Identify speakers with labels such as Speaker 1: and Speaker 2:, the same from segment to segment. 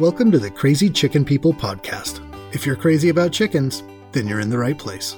Speaker 1: Welcome to the Crazy Chicken People podcast. If you're crazy about chickens, then you're in the right place.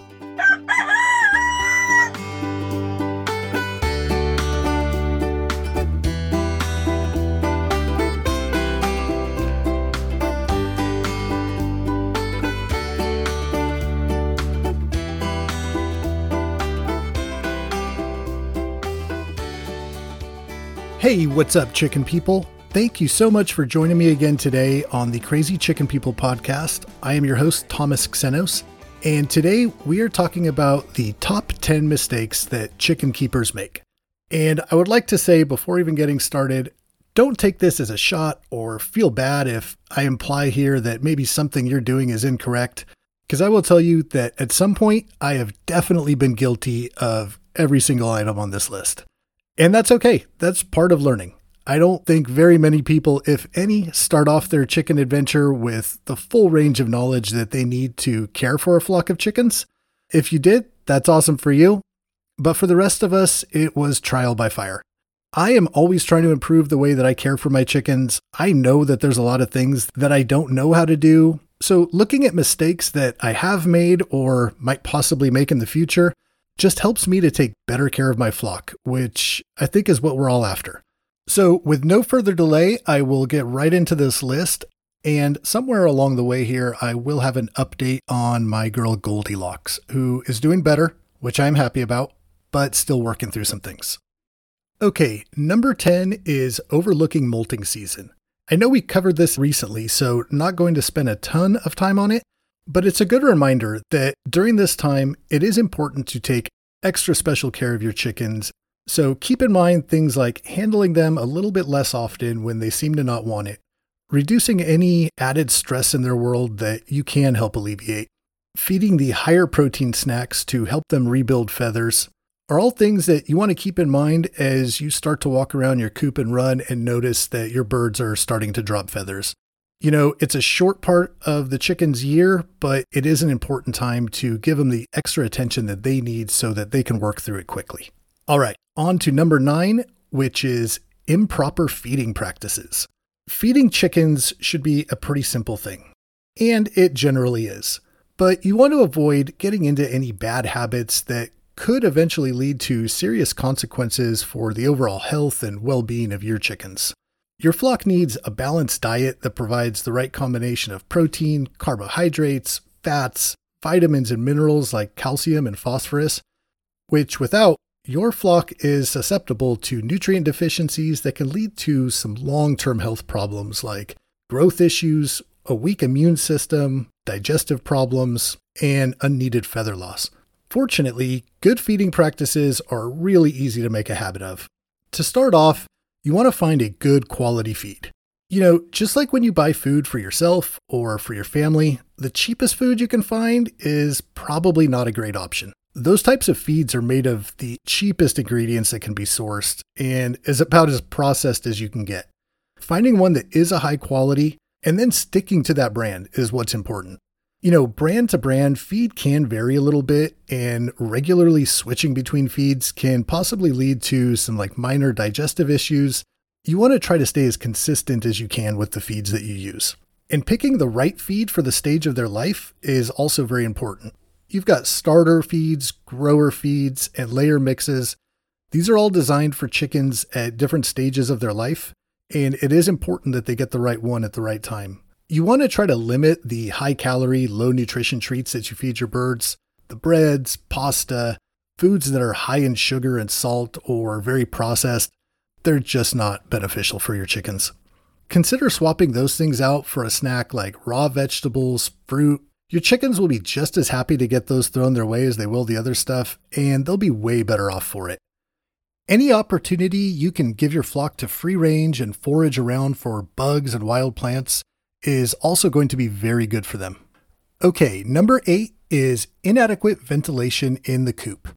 Speaker 1: Hey, what's up, chicken people? Thank you so much for joining me again today on the Crazy Chicken People podcast. I am your host, Thomas Xenos, and today we are talking about the top 10 mistakes that chicken keepers make. And I would like to say before even getting started, don't take this as a shot or feel bad if I imply here that maybe something you're doing is incorrect, because I will tell you that at some point I have definitely been guilty of every single item on this list. And that's okay. That's part of learning. I don't think very many people, if any, start off their chicken adventure with the full range of knowledge that they need to care for a flock of chickens. If you did, that's awesome for you. But for the rest of us, it was trial by fire. I am always trying to improve the way that I care for my chickens. I know that there's a lot of things that I don't know how to do. So, looking at mistakes that I have made or might possibly make in the future, just helps me to take better care of my flock, which I think is what we're all after. So, with no further delay, I will get right into this list. And somewhere along the way here, I will have an update on my girl Goldilocks, who is doing better, which I'm happy about, but still working through some things. Okay, number 10 is overlooking molting season. I know we covered this recently, so not going to spend a ton of time on it, but it's a good reminder that during this time, it is important to take extra special care of your chickens. So keep in mind things like handling them a little bit less often when they seem to not want it, reducing any added stress in their world that you can help alleviate, feeding the higher protein snacks to help them rebuild feathers are all things that you want to keep in mind as you start to walk around your coop and run and notice that your birds are starting to drop feathers you know, it's a short part of the chicken's year, but it is an important time to give them the extra attention that they need so that they can work through it quickly. All right, on to number nine, which is improper feeding practices. Feeding chickens should be a pretty simple thing, and it generally is. But you want to avoid getting into any bad habits that could eventually lead to serious consequences for the overall health and well being of your chickens. Your flock needs a balanced diet that provides the right combination of protein, carbohydrates, fats, vitamins, and minerals like calcium and phosphorus, which without, your flock is susceptible to nutrient deficiencies that can lead to some long term health problems like growth issues, a weak immune system, digestive problems, and unneeded feather loss. Fortunately, good feeding practices are really easy to make a habit of. To start off, you want to find a good quality feed. You know, just like when you buy food for yourself or for your family, the cheapest food you can find is probably not a great option. Those types of feeds are made of the cheapest ingredients that can be sourced and is about as processed as you can get. Finding one that is a high quality and then sticking to that brand is what's important you know, brand to brand, feed can vary a little bit, and regularly switching between feeds can possibly lead to some like minor digestive issues. You want to try to stay as consistent as you can with the feeds that you use. And picking the right feed for the stage of their life is also very important. You've got starter feeds, grower feeds, and layer mixes. These are all designed for chickens at different stages of their life, and it is important that they get the right one at the right time. You want to try to limit the high calorie, low nutrition treats that you feed your birds. The breads, pasta, foods that are high in sugar and salt or very processed, they're just not beneficial for your chickens. Consider swapping those things out for a snack like raw vegetables, fruit. Your chickens will be just as happy to get those thrown their way as they will the other stuff, and they'll be way better off for it. Any opportunity you can give your flock to free range and forage around for bugs and wild plants is also going to be very good for them. Okay, number eight is inadequate ventilation in the coop.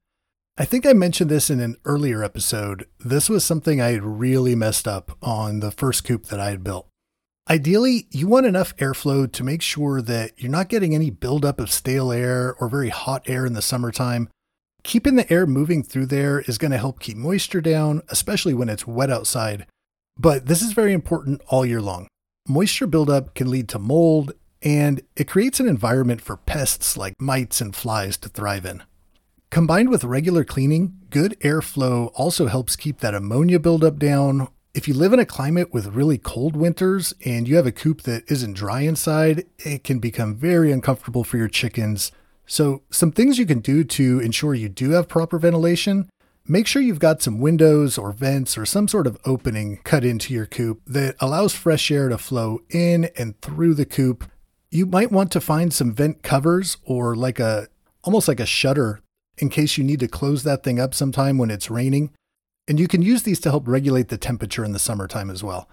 Speaker 1: I think I mentioned this in an earlier episode. This was something I had really messed up on the first coop that I had built. Ideally, you want enough airflow to make sure that you're not getting any buildup of stale air or very hot air in the summertime. Keeping the air moving through there is going to help keep moisture down, especially when it's wet outside. But this is very important all year long. moisture buildup can lead to mold, and it creates an environment for pests like mites and flies to thrive in. Combined with regular cleaning, good airflow also helps keep that ammonia buildup down. If you live in a climate with really cold winters and you have a coop that isn't dry inside, it can become very uncomfortable for your chickens. So, some things you can do to ensure you do have proper ventilation make sure you've got some windows or vents or some sort of opening cut into your coop that allows fresh air to flow in and through the coop. You might want to find some vent covers or like a almost like a shutter in case you need to close that thing up sometime when it's raining. And you can use these to help regulate the temperature in the summertime as well.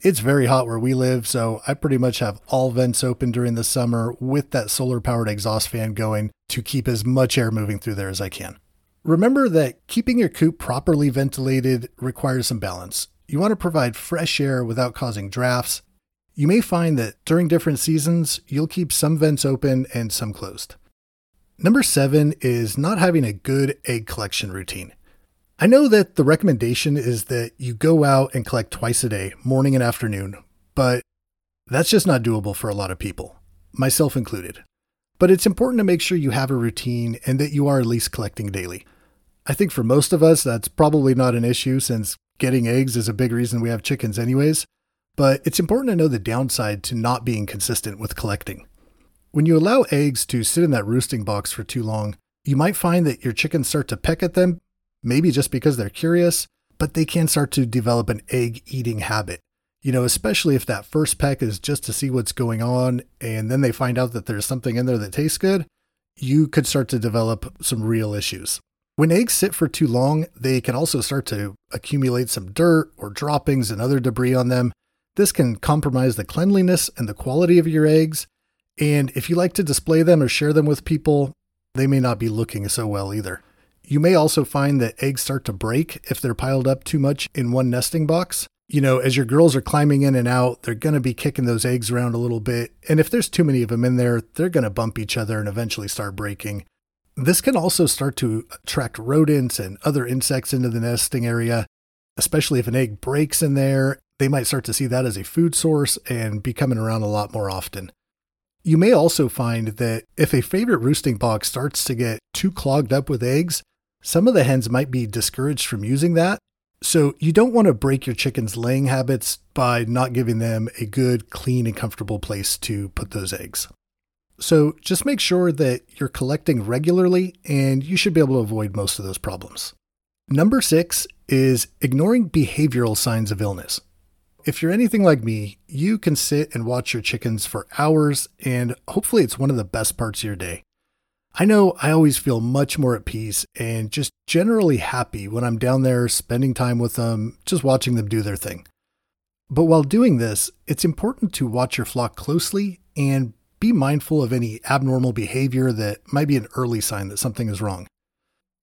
Speaker 1: It's very hot where we live, so I pretty much have all vents open during the summer with that solar powered exhaust fan going to keep as much air moving through there as I can. Remember that keeping your coop properly ventilated requires some balance. You want to provide fresh air without causing drafts. You may find that during different seasons, you'll keep some vents open and some closed. Number seven is not having a good egg collection routine. I know that the recommendation is that you go out and collect twice a day, morning and afternoon, but that's just not doable for a lot of people, myself included. But it's important to make sure you have a routine and that you are at least collecting daily. I think for most of us, that's probably not an issue since getting eggs is a big reason we have chickens, anyways. But it's important to know the downside to not being consistent with collecting. When you allow eggs to sit in that roosting box for too long, you might find that your chickens start to peck at them, maybe just because they're curious, but they can start to develop an egg eating habit. You know, especially if that first peck is just to see what's going on and then they find out that there's something in there that tastes good, you could start to develop some real issues. When eggs sit for too long, they can also start to accumulate some dirt or droppings and other debris on them. This can compromise the cleanliness and the quality of your eggs, and if you like to display them or share them with people, they may not be looking so well either. You may also find that eggs start to break if they're piled up too much in one nesting box. You know, as your girls are climbing in and out, they're going to be kicking those eggs around a little bit. And if there's too many of them in there, they're going to bump each other and eventually start breaking. This can also start to attract rodents and other insects into the nesting area, especially if an egg breaks in there. They might start to see that as a food source and be coming around a lot more often. You may also find that if a favorite roosting box starts to get too clogged up with eggs, some of the hens might be discouraged from using that. So you don't want to break your chickens' laying habits by not giving them a good, clean, and comfortable place to put those eggs. So just make sure that you're collecting regularly and you should be able to avoid most of those problems. Number six is ignoring behavioral signs of illness. If you're anything like me, you can sit and watch your chickens for hours, and hopefully, it's one of the best parts of your day. I know I always feel much more at peace and just generally happy when I'm down there spending time with them, just watching them do their thing. But while doing this, it's important to watch your flock closely and be mindful of any abnormal behavior that might be an early sign that something is wrong.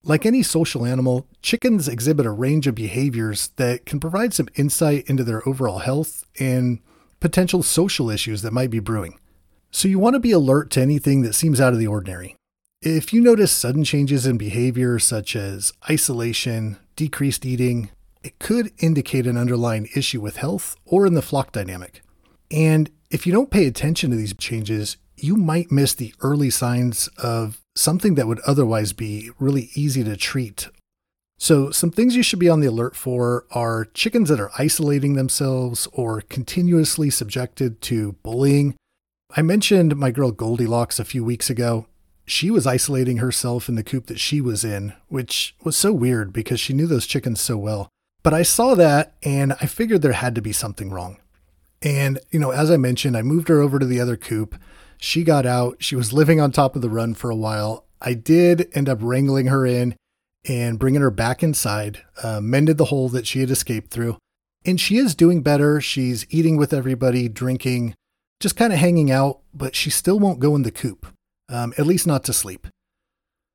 Speaker 1: Like any social animal, chickens exhibit a range of behaviors that can provide some insight into their overall health and potential social issues that might be brewing. So you want to be alert to anything that seems out of the ordinary. If you notice sudden changes in behavior such as isolation, decreased eating, it could indicate an underlying issue with health or in the flock dynamic. And if you don't pay attention to these changes, you might miss the early signs of something that would otherwise be really easy to treat. So, some things you should be on the alert for are chickens that are isolating themselves or continuously subjected to bullying. I mentioned my girl Goldilocks a few weeks ago. She was isolating herself in the coop that she was in, which was so weird because she knew those chickens so well. But I saw that and I figured there had to be something wrong. And, you know, as I mentioned, I moved her over to the other coop she got out. She was living on top of the run for a while. I did end up wrangling her in and bringing her back inside, uh, mended the hole that she had escaped through. And she is doing better. She's eating with everybody, drinking, just kind of hanging out, but she still won't go in the coop, um, at least not to sleep.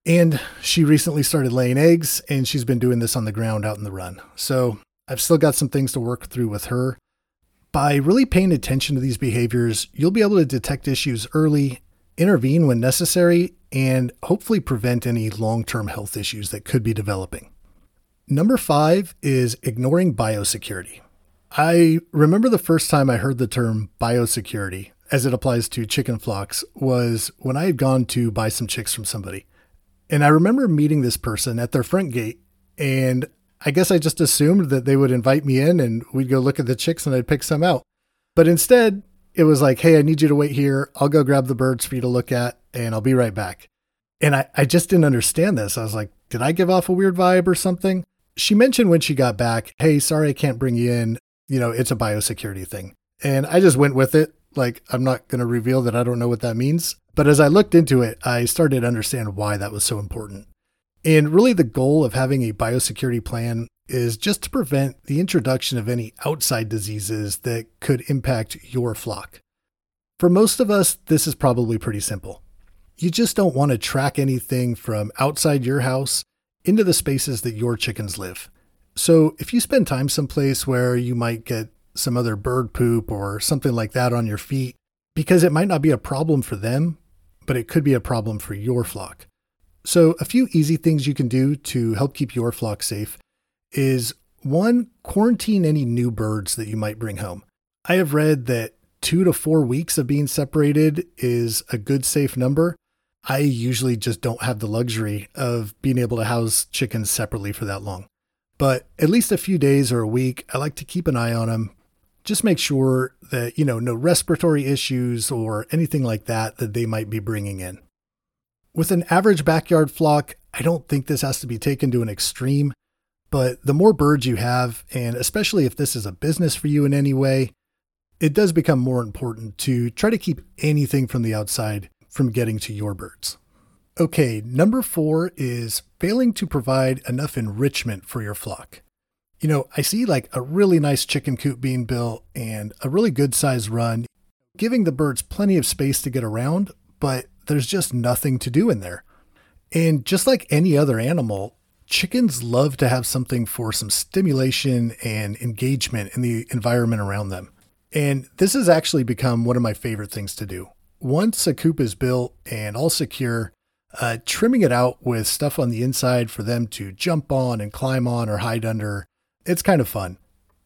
Speaker 1: And she recently started laying eggs, and she's been doing this on the ground out in the run. So I've still got some things to work through with her. By really paying attention to these behaviors, you'll be able to detect issues early, intervene when necessary, and hopefully prevent any long term health issues that could be developing. Number five is ignoring biosecurity. I remember the first time I heard the term biosecurity as it applies to chicken flocks was when I had gone to buy some chicks from somebody. And I remember meeting this person at their front gate. And I guess I just assumed that they would invite me in and we'd go look at the chicks and I'd pick some out. But instead, it was like, hey, I need you to wait here. I'll go grab the birds for you to look at and I'll be right back. And I, I just didn't understand this. I was like, did I give off a weird vibe or something? She mentioned when she got back, hey, sorry, I can't bring you in. You know, it's a biosecurity thing. And I just went with it. Like, I'm not going to reveal that I don't know what that means. But as I looked into it, I started to understand why that was so important. And really, the goal of having a biosecurity plan is just to prevent the introduction of any outside diseases that could impact your flock. For most of us, this is probably pretty simple. You just don't want to track anything from outside your house into the spaces that your chickens live. So if you spend time someplace where you might get some other bird poop or something like that on your feet, because it might not be a problem for them, but it could be a problem for your flock. So, a few easy things you can do to help keep your flock safe is one, quarantine any new birds that you might bring home. I have read that two to four weeks of being separated is a good safe number. I usually just don't have the luxury of being able to house chickens separately for that long. But at least a few days or a week, I like to keep an eye on them. Just make sure that, you know, no respiratory issues or anything like that that they might be bringing in. With an average backyard flock, I don't think this has to be taken to an extreme, but the more birds you have, and especially if this is a business for you in any way, it does become more important to try to keep anything from the outside from getting to your birds. Okay, number four is failing to provide enough enrichment for your flock. You know, I see like a really nice chicken coop being built and a really good sized run, giving the birds plenty of space to get around, but there's just nothing to do in there. And just like any other animal, chickens love to have something for some stimulation and engagement in the environment around them. And this has actually become one of my favorite things to do once a coop is built and all secure, uh, trimming it out with stuff on the inside for them to jump on and climb on or hide under, it's kind of fun.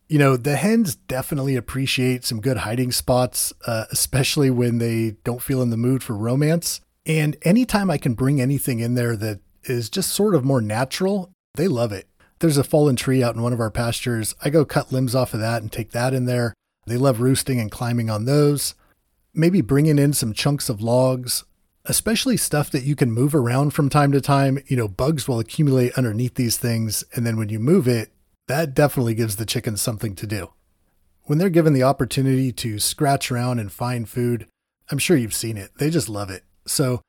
Speaker 1: You know, the hens definitely appreciate some good hiding spots, uh, especially when they don't feel in the mood for romance. And anytime I can bring anything in there that is just sort of more natural, they love it. There's a fallen tree out in one of our pastures. I go cut limbs off of that and take that in there. They love roosting and climbing on those maybe bringing in some chunks of logs, especially stuff that you can move around from time to time. You know, bugs will accumulate underneath these things. And then when you move it, that definitely gives the chickens something to do. When they're given the opportunity to scratch around and find food, I'm sure you've seen it. They just love it. So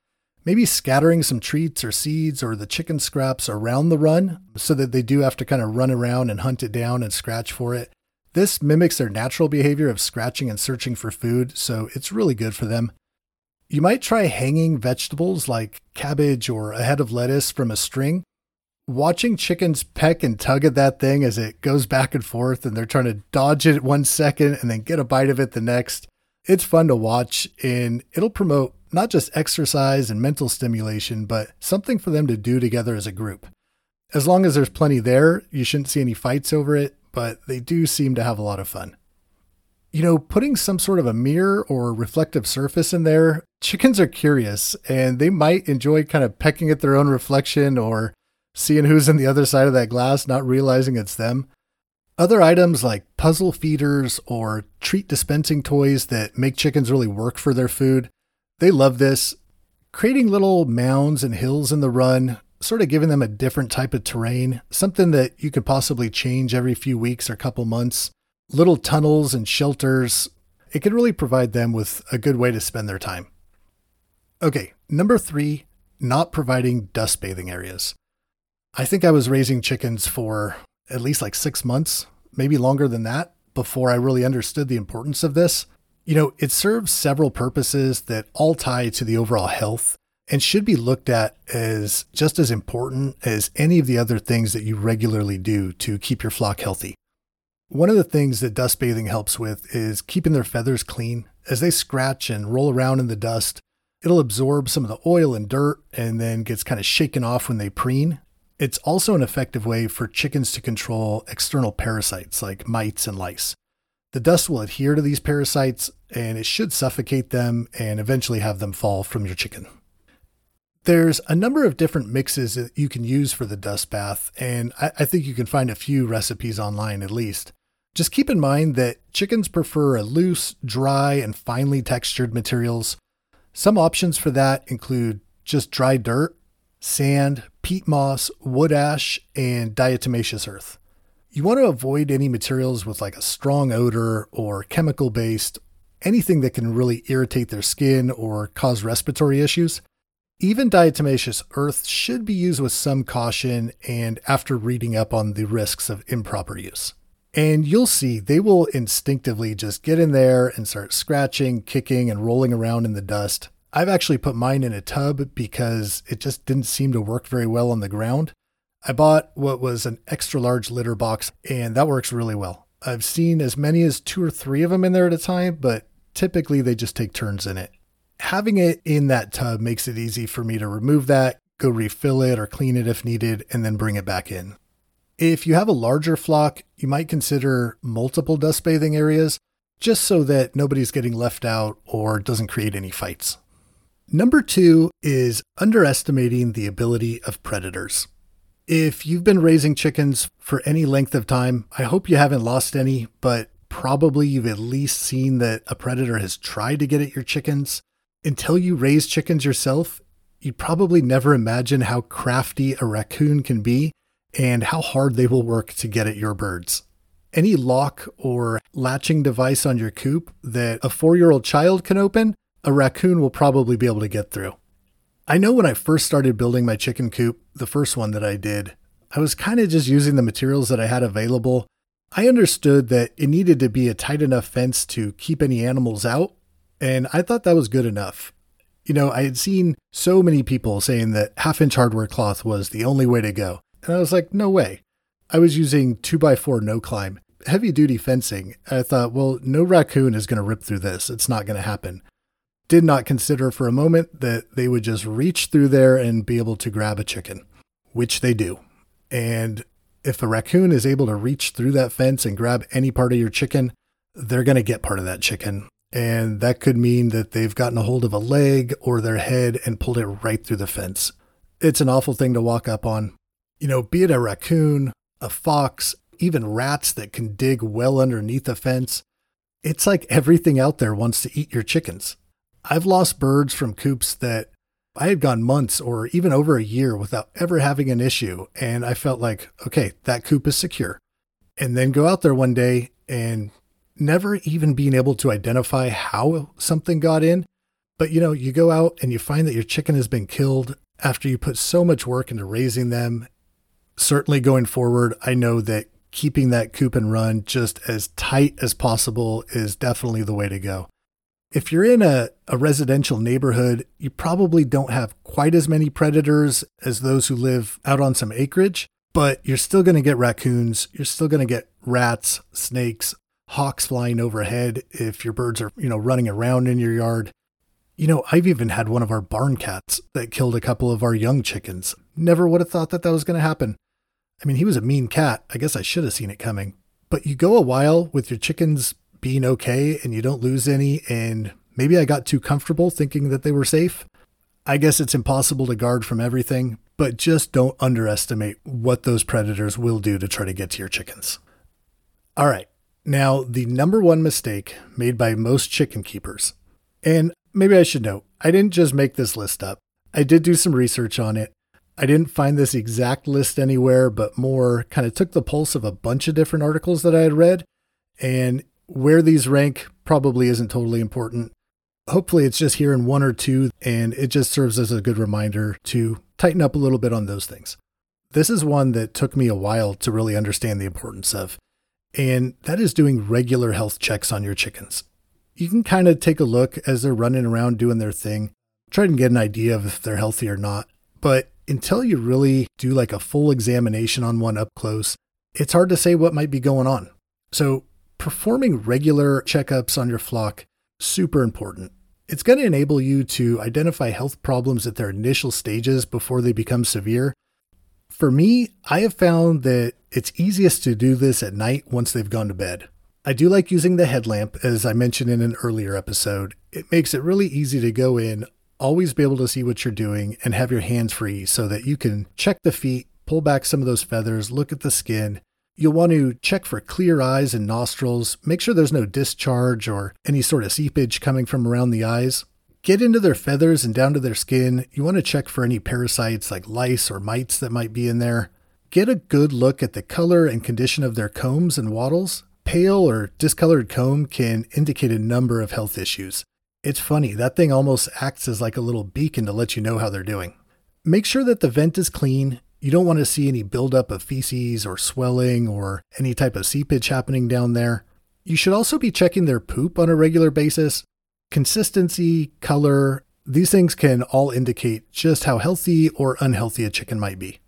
Speaker 1: maybe scattering some treats or seeds or the chicken scraps around the run so that they do have to kind of run around and hunt it down and scratch for it. This mimics their natural behavior of scratching and searching for food, so it's really good for them. You might try hanging vegetables like cabbage or a head of lettuce from a string. Watching chickens peck and tug at that thing as it goes back and forth and they're trying to dodge it one second and then get a bite of it the next. It's fun to watch and it'll promote not just exercise and mental stimulation, but something for them to do together as a group. As long as there's plenty there, you shouldn't see any fights over it but they do seem to have a lot of fun. You know, putting some sort of a mirror or reflective surface in there, chickens are curious and they might enjoy kind of pecking at their own reflection or seeing who's on the other side of that glass, not realizing it's them. Other items like puzzle feeders or treat dispensing toys that make chickens really work for their food, they love this. Creating little mounds and hills in the run sort of giving them a different type of terrain, something that you could possibly change every few weeks or couple months, little tunnels and shelters. It could really provide them with a good way to spend their time. Okay, number three, not providing dust bathing areas. I think I was raising chickens for at least like six months, maybe longer than that, before I really understood the importance of this. You know, it serves several purposes that all tie to the overall health and should be looked at as just as important as any of the other things that you regularly do to keep your flock healthy. One of the things that dust bathing helps with is keeping their feathers clean. As they scratch and roll around in the dust, it'll absorb some of the oil and dirt and then gets kind of shaken off when they preen. It's also an effective way for chickens to control external parasites like mites and lice. The dust will adhere to these parasites and it should suffocate them and eventually have them fall from your chicken. There's a number of different mixes that you can use for the dust bath, and I, I, think you can find a few recipes online at least. Just keep in mind that chickens prefer a loose, dry, and finely textured materials. Some options for that include just dry dirt, sand, peat moss, wood ash, and diatomaceous earth. You want to avoid any materials with like a strong odor or chemical based, anything that can really irritate their skin or cause respiratory issues. Even diatomaceous earth should be used with some caution and after reading up on the risks of improper use. And you'll see they will instinctively just get in there and start scratching, kicking, and rolling around in the dust. I've actually put mine in a tub because it just didn't seem to work very well on the ground. I bought what was an extra large litter box, and that works really well. I've seen as many as two or three of them in there at a time, but typically they just take turns in it. Having it in that tub makes it easy for me to remove that, go refill it or clean it if needed, and then bring it back in. If you have a larger flock, you might consider multiple dust bathing areas just so that nobody's getting left out or doesn't create any fights. Number two is underestimating the ability of predators. If you've been raising chickens for any length of time, I hope you haven't lost any, but probably you've at least seen that a predator has tried to get at your chickens. Until you raise chickens yourself, you'd probably never imagine how crafty a raccoon can be and how hard they will work to get at your birds. Any lock or latching device on your coop that a four year old child can open, a raccoon will probably be able to get through. I know when I first started building my chicken coop, the first one that I did, I was kind of just using the materials that I had available. I understood that it needed to be a tight enough fence to keep any animals out, and I thought that was good enough. You know, I had seen so many people saying that half inch hardware cloth was the only way to go. And I was like, no way. I was using 2x4 no climb, heavy duty fencing. I thought, well, no raccoon is going to rip through this. It's not going to happen did not consider for a moment that they would just reach through there and be able to grab a chicken, which they do. And if a raccoon is able to reach through that fence and grab any part of your chicken, they're going to get part of that chicken. And that could mean that they've gotten a hold of a leg or their head and pulled it right through the fence. It's an awful thing to walk up on. You know, be it a raccoon, a fox, even rats that can dig well underneath a fence. It's like everything out there wants to eat your chickens. I've lost birds from coops that I had gone months or even over a year without ever having an issue. And I felt like, okay, that coop is secure. And then go out there one day and never even being able to identify how something got in. But you know, you go out and you find that your chicken has been killed after you put so much work into raising them. Certainly going forward, I know that keeping that coop and run just as tight as possible is definitely the way to go. If you're in a, a residential neighborhood, you probably don't have quite as many predators as those who live out on some acreage, but you're still going to get raccoons. You're still going to get rats, snakes, hawks flying overhead if your birds are, you know, running around in your yard. You know, I've even had one of our barn cats that killed a couple of our young chickens. Never would have thought that that was going to happen. I mean, he was a mean cat. I guess I should have seen it coming. But you go a while with your chickens being okay and you don't lose any. And maybe I got too comfortable thinking that they were safe. I guess it's impossible to guard from everything, but just don't underestimate what those predators will do to try to get to your chickens. All right. Now, the number one mistake made by most chicken keepers, and maybe I should note, I didn't just make this list up. I did do some research on it. I didn't find this exact list anywhere, but more kind of took the pulse of a bunch of different articles that I had read. And where these rank probably isn't totally important. Hopefully, it's just here in one or two, and it just serves as a good reminder to tighten up a little bit on those things. This is one that took me a while to really understand the importance of, and that is doing regular health checks on your chickens. You can kind of take a look as they're running around doing their thing, try and get an idea of if they're healthy or not. But until you really do like a full examination on one up close, it's hard to say what might be going on. So performing regular checkups on your flock super important. It's going to enable you to identify health problems at their initial stages before they become severe. For me, I have found that it's easiest to do this at night once they've gone to bed. I do like using the headlamp, as I mentioned in an earlier episode. It makes it really easy to go in, always be able to see what you're doing, and have your hands free so that you can check the feet, pull back some of those feathers, look at the skin. You'll want to check for clear eyes and nostrils, make sure there's no discharge or any sort of seepage coming from around the eyes. Get into their feathers and down to their skin. You want to check for any parasites like lice or mites that might be in there. Get a good look at the color and condition of their combs and wattles pale or discolored comb can indicate a number of health issues. It's funny, that thing almost acts as like a little beacon to let you know how they're doing. Make sure that the vent is clean. You don't want to see any buildup of feces or swelling or any type of seepage happening down there. You should also be checking their poop on a regular basis. Consistency, color, these things can all indicate just how healthy or unhealthy a chicken might be.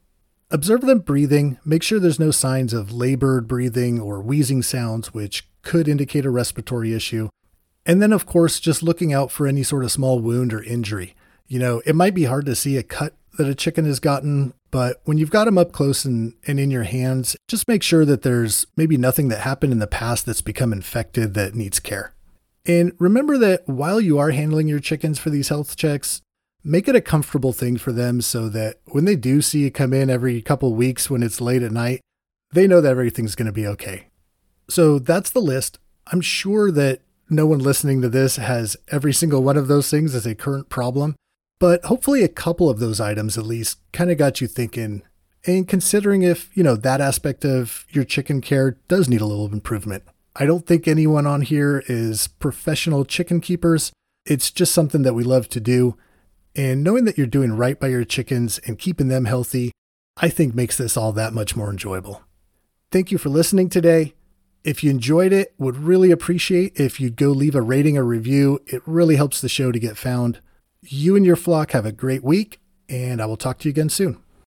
Speaker 1: Observe them breathing. Make sure there's no signs of labored breathing or wheezing sounds, which could indicate a respiratory issue. And then, of course, just looking out for any sort of small wound or injury. You know, it might be hard to see a cut that a chicken has gotten, but when you've got them up close and, and in your hands, just make sure that there's maybe nothing that happened in the past that's become infected that needs care. And remember that while you are handling your chickens for these health checks, make it a comfortable thing for them so that when they do see you come in every couple weeks when it's late at night, they know that everything's going to be okay. So that's the list. I'm sure that no one listening to this has every single one of those things as a current problem, but hopefully a couple of those items at least kind of got you thinking and considering if, you know, that aspect of your chicken care does need a little improvement. I don't think anyone on here is professional chicken keepers. It's just something that we love to do and knowing that you're doing right by your chickens and keeping them healthy, I think makes this all that much more enjoyable. Thank you for listening today. If you enjoyed it, would really appreciate if you'd go leave a rating or review. It really helps the show to get found. You and your flock have a great week, and I will talk to you again soon.